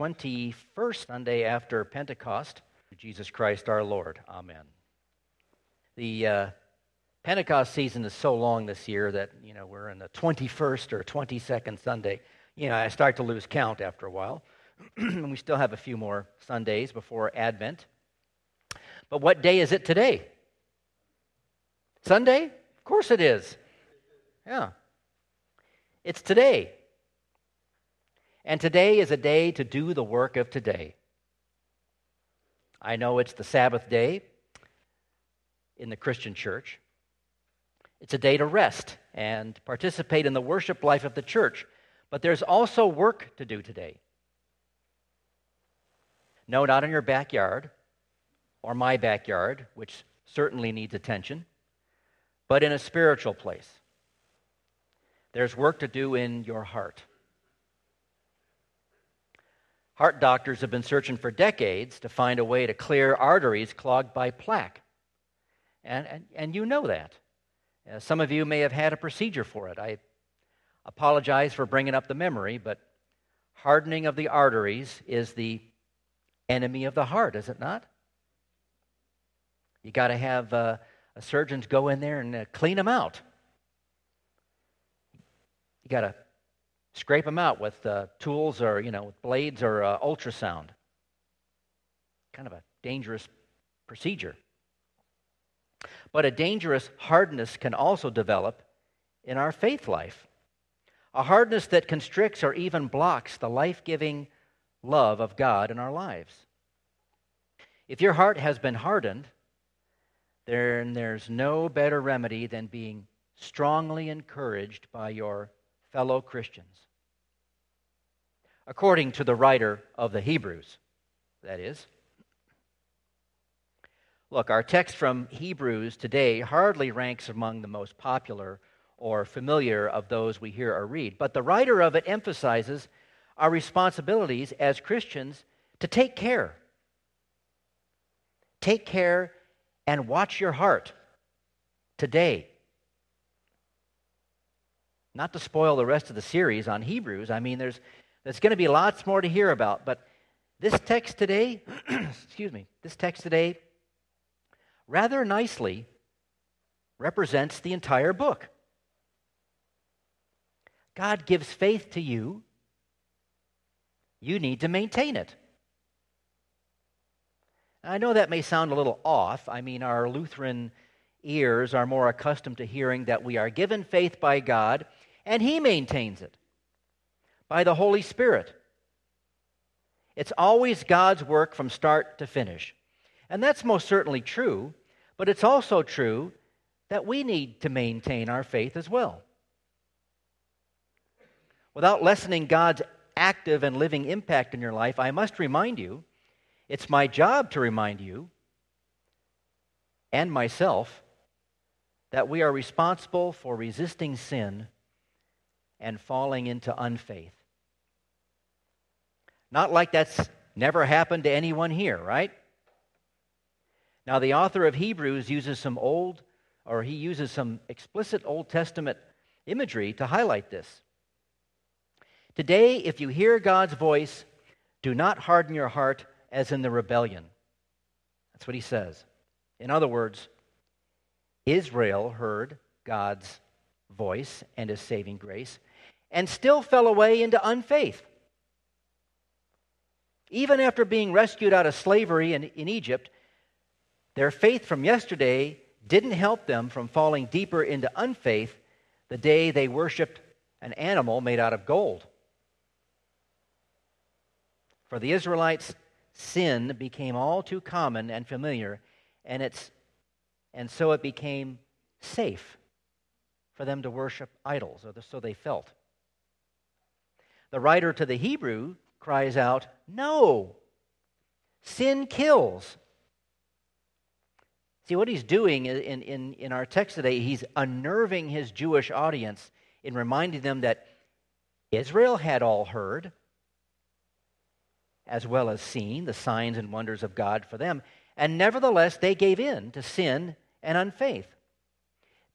21st Sunday after Pentecost. Jesus Christ our Lord. Amen. The uh, Pentecost season is so long this year that, you know, we're in the 21st or 22nd Sunday. You know, I start to lose count after a while. and we still have a few more Sundays before Advent. But what day is it today? Sunday? Of course it is. Yeah. It's today. And today is a day to do the work of today. I know it's the Sabbath day in the Christian church. It's a day to rest and participate in the worship life of the church. But there's also work to do today. No, not in your backyard or my backyard, which certainly needs attention, but in a spiritual place. There's work to do in your heart. Heart doctors have been searching for decades to find a way to clear arteries clogged by plaque. And, and, and you know that. Uh, some of you may have had a procedure for it. I apologize for bringing up the memory, but hardening of the arteries is the enemy of the heart, is it not? You got to have uh, surgeons go in there and uh, clean them out. You got to scrape them out with uh, tools or, you know, with blades or uh, ultrasound. Kind of a dangerous procedure. But a dangerous hardness can also develop in our faith life. A hardness that constricts or even blocks the life giving love of God in our lives. If your heart has been hardened, then there's no better remedy than being strongly encouraged by your fellow Christians. According to the writer of the Hebrews, that is. Look, our text from Hebrews today hardly ranks among the most popular or familiar of those we hear or read, but the writer of it emphasizes our responsibilities as Christians to take care. Take care and watch your heart today. Not to spoil the rest of the series on Hebrews, I mean, there's, there's going to be lots more to hear about, but this text today, excuse me, this text today rather nicely represents the entire book. God gives faith to you, you need to maintain it. I know that may sound a little off. I mean, our Lutheran ears are more accustomed to hearing that we are given faith by God and He maintains it by the Holy Spirit. It's always God's work from start to finish. And that's most certainly true, but it's also true that we need to maintain our faith as well. Without lessening God's active and living impact in your life, I must remind you it's my job to remind you and myself that we are responsible for resisting sin and falling into unfaith. Not like that's never happened to anyone here, right? Now, the author of Hebrews uses some old, or he uses some explicit Old Testament imagery to highlight this. Today, if you hear God's voice, do not harden your heart as in the rebellion. That's what he says. In other words, Israel heard God's voice and his saving grace and still fell away into unfaith. Even after being rescued out of slavery in, in Egypt, their faith from yesterday didn't help them from falling deeper into unfaith the day they worshiped an animal made out of gold. For the Israelites, sin became all too common and familiar, and, it's, and so it became safe for them to worship idols, or so they felt. The writer to the Hebrew cries out, No, sin kills. See, what he's doing in, in, in our text today, he's unnerving his Jewish audience in reminding them that Israel had all heard, as well as seen the signs and wonders of God for them. And nevertheless, they gave in to sin and unfaith.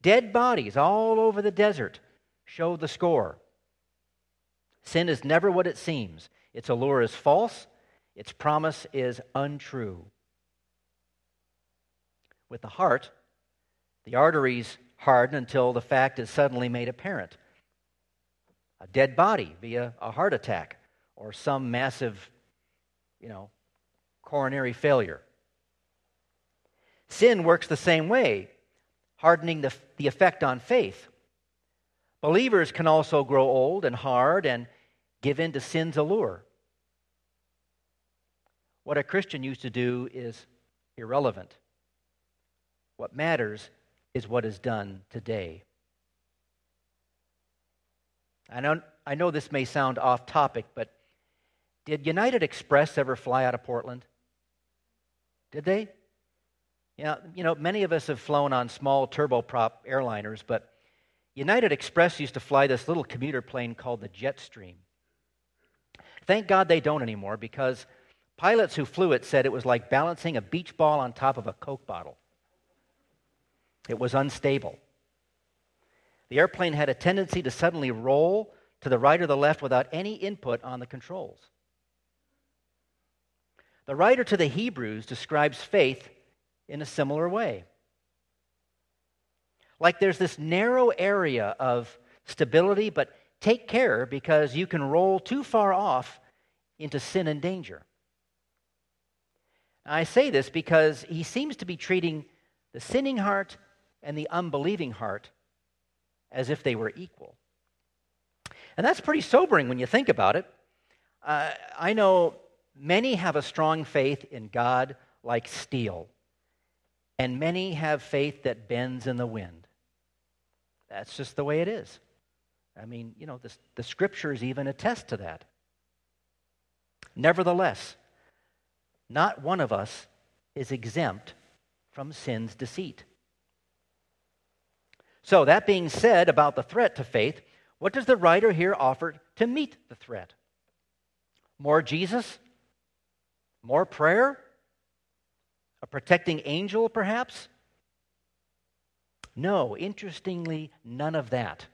Dead bodies all over the desert show the score. Sin is never what it seems. its allure is false, its promise is untrue. With the heart, the arteries harden until the fact is suddenly made apparent. A dead body via a heart attack or some massive, you know, coronary failure. Sin works the same way, hardening the, the effect on faith. Believers can also grow old and hard and give in to sin's allure. What a Christian used to do is irrelevant. What matters is what is done today. I know, I know this may sound off topic, but did United Express ever fly out of Portland? Did they? Yeah, you know, many of us have flown on small turboprop airliners, but United Express used to fly this little commuter plane called the Jetstream. Thank God they don't anymore because pilots who flew it said it was like balancing a beach ball on top of a Coke bottle. It was unstable. The airplane had a tendency to suddenly roll to the right or the left without any input on the controls. The writer to the Hebrews describes faith in a similar way. Like there's this narrow area of stability, but take care because you can roll too far off into sin and danger. I say this because he seems to be treating the sinning heart and the unbelieving heart as if they were equal. And that's pretty sobering when you think about it. Uh, I know many have a strong faith in God like steel, and many have faith that bends in the wind. That's just the way it is. I mean, you know, the, the scriptures even attest to that. Nevertheless, not one of us is exempt from sin's deceit. So, that being said about the threat to faith, what does the writer here offer to meet the threat? More Jesus? More prayer? A protecting angel, perhaps? No, interestingly, none of that.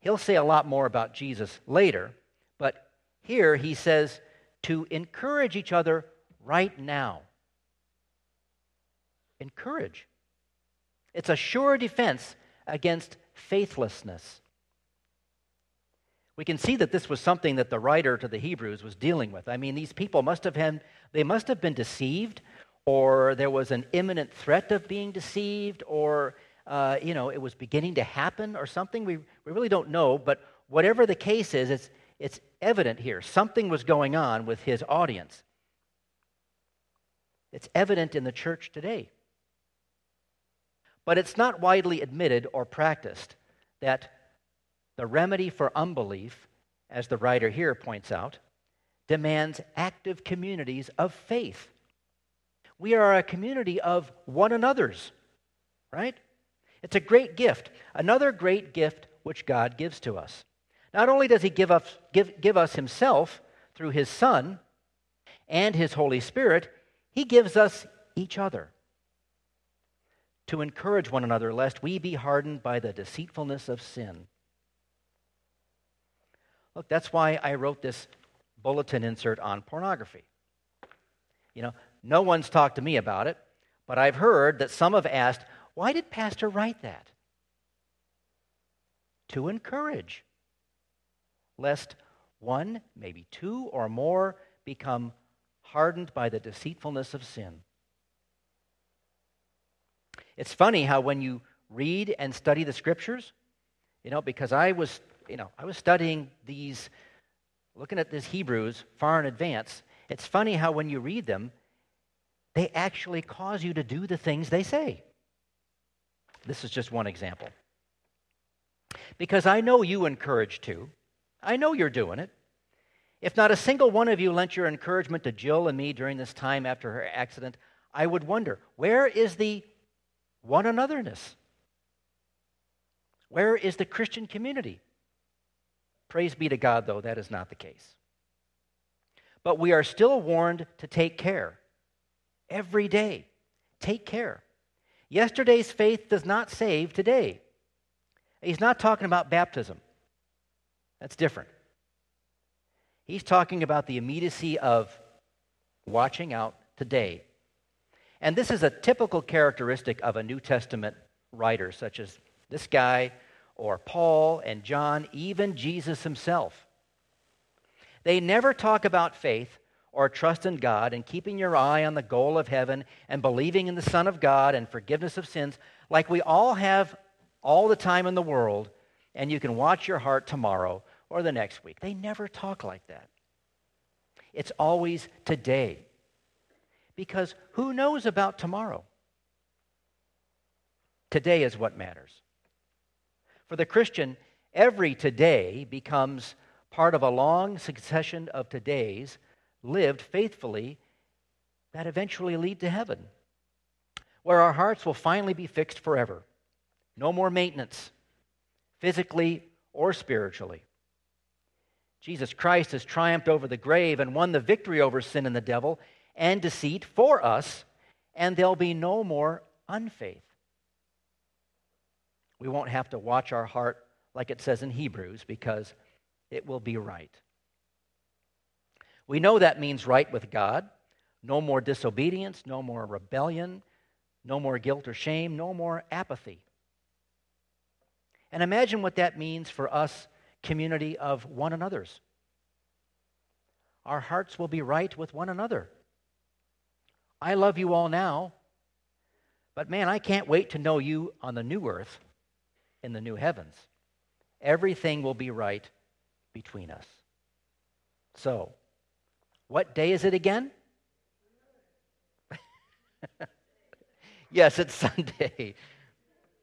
He'll say a lot more about Jesus later, but here he says to encourage each other right now. Encourage. It's a sure defense against faithlessness. We can see that this was something that the writer to the Hebrews was dealing with. I mean, these people must have had, they must have been deceived, or there was an imminent threat of being deceived, or, uh, you know, it was beginning to happen or something. We, we really don't know, but whatever the case is, it's, it's evident here. Something was going on with his audience. It's evident in the church today. But it's not widely admitted or practiced that the remedy for unbelief, as the writer here points out, demands active communities of faith. We are a community of one another's, right? It's a great gift, another great gift which God gives to us. Not only does He give us, give, give us Himself through His Son and His Holy Spirit, He gives us each other to encourage one another, lest we be hardened by the deceitfulness of sin. Look, that's why I wrote this bulletin insert on pornography. You know, no one's talked to me about it, but I've heard that some have asked, why did Pastor write that? To encourage, lest one, maybe two or more, become hardened by the deceitfulness of sin. It's funny how when you read and study the scriptures, you know, because I was, you know, I was studying these, looking at these Hebrews far in advance. It's funny how when you read them, they actually cause you to do the things they say. This is just one example. Because I know you encourage too. I know you're doing it. If not a single one of you lent your encouragement to Jill and me during this time after her accident, I would wonder where is the one anotherness. Where is the Christian community? Praise be to God, though, that is not the case. But we are still warned to take care every day. Take care. Yesterday's faith does not save today. He's not talking about baptism, that's different. He's talking about the immediacy of watching out today. And this is a typical characteristic of a New Testament writer, such as this guy, or Paul and John, even Jesus himself. They never talk about faith or trust in God and keeping your eye on the goal of heaven and believing in the Son of God and forgiveness of sins like we all have all the time in the world, and you can watch your heart tomorrow or the next week. They never talk like that. It's always today. Because who knows about tomorrow? Today is what matters. For the Christian, every today becomes part of a long succession of todays lived faithfully that eventually lead to heaven, where our hearts will finally be fixed forever. No more maintenance, physically or spiritually. Jesus Christ has triumphed over the grave and won the victory over sin and the devil and deceit for us, and there'll be no more unfaith. We won't have to watch our heart like it says in Hebrews because it will be right. We know that means right with God. No more disobedience, no more rebellion, no more guilt or shame, no more apathy. And imagine what that means for us, community of one another's. Our hearts will be right with one another. I love you all now, but man, I can't wait to know you on the new earth in the new heavens. Everything will be right between us. So, what day is it again? yes, it's Sunday.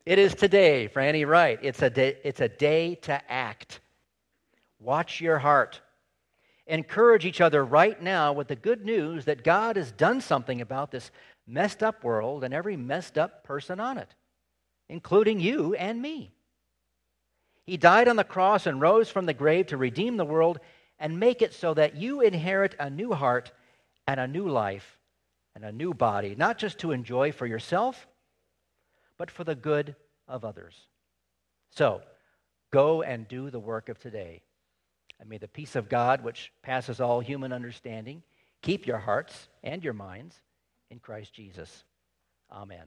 It is today, Franny, right. It's a, day, it's a day to act. Watch your heart. Encourage each other right now with the good news that God has done something about this messed up world and every messed up person on it including you and me. He died on the cross and rose from the grave to redeem the world and make it so that you inherit a new heart and a new life and a new body, not just to enjoy for yourself, but for the good of others. So, go and do the work of today. And may the peace of God, which passes all human understanding, keep your hearts and your minds in Christ Jesus. Amen.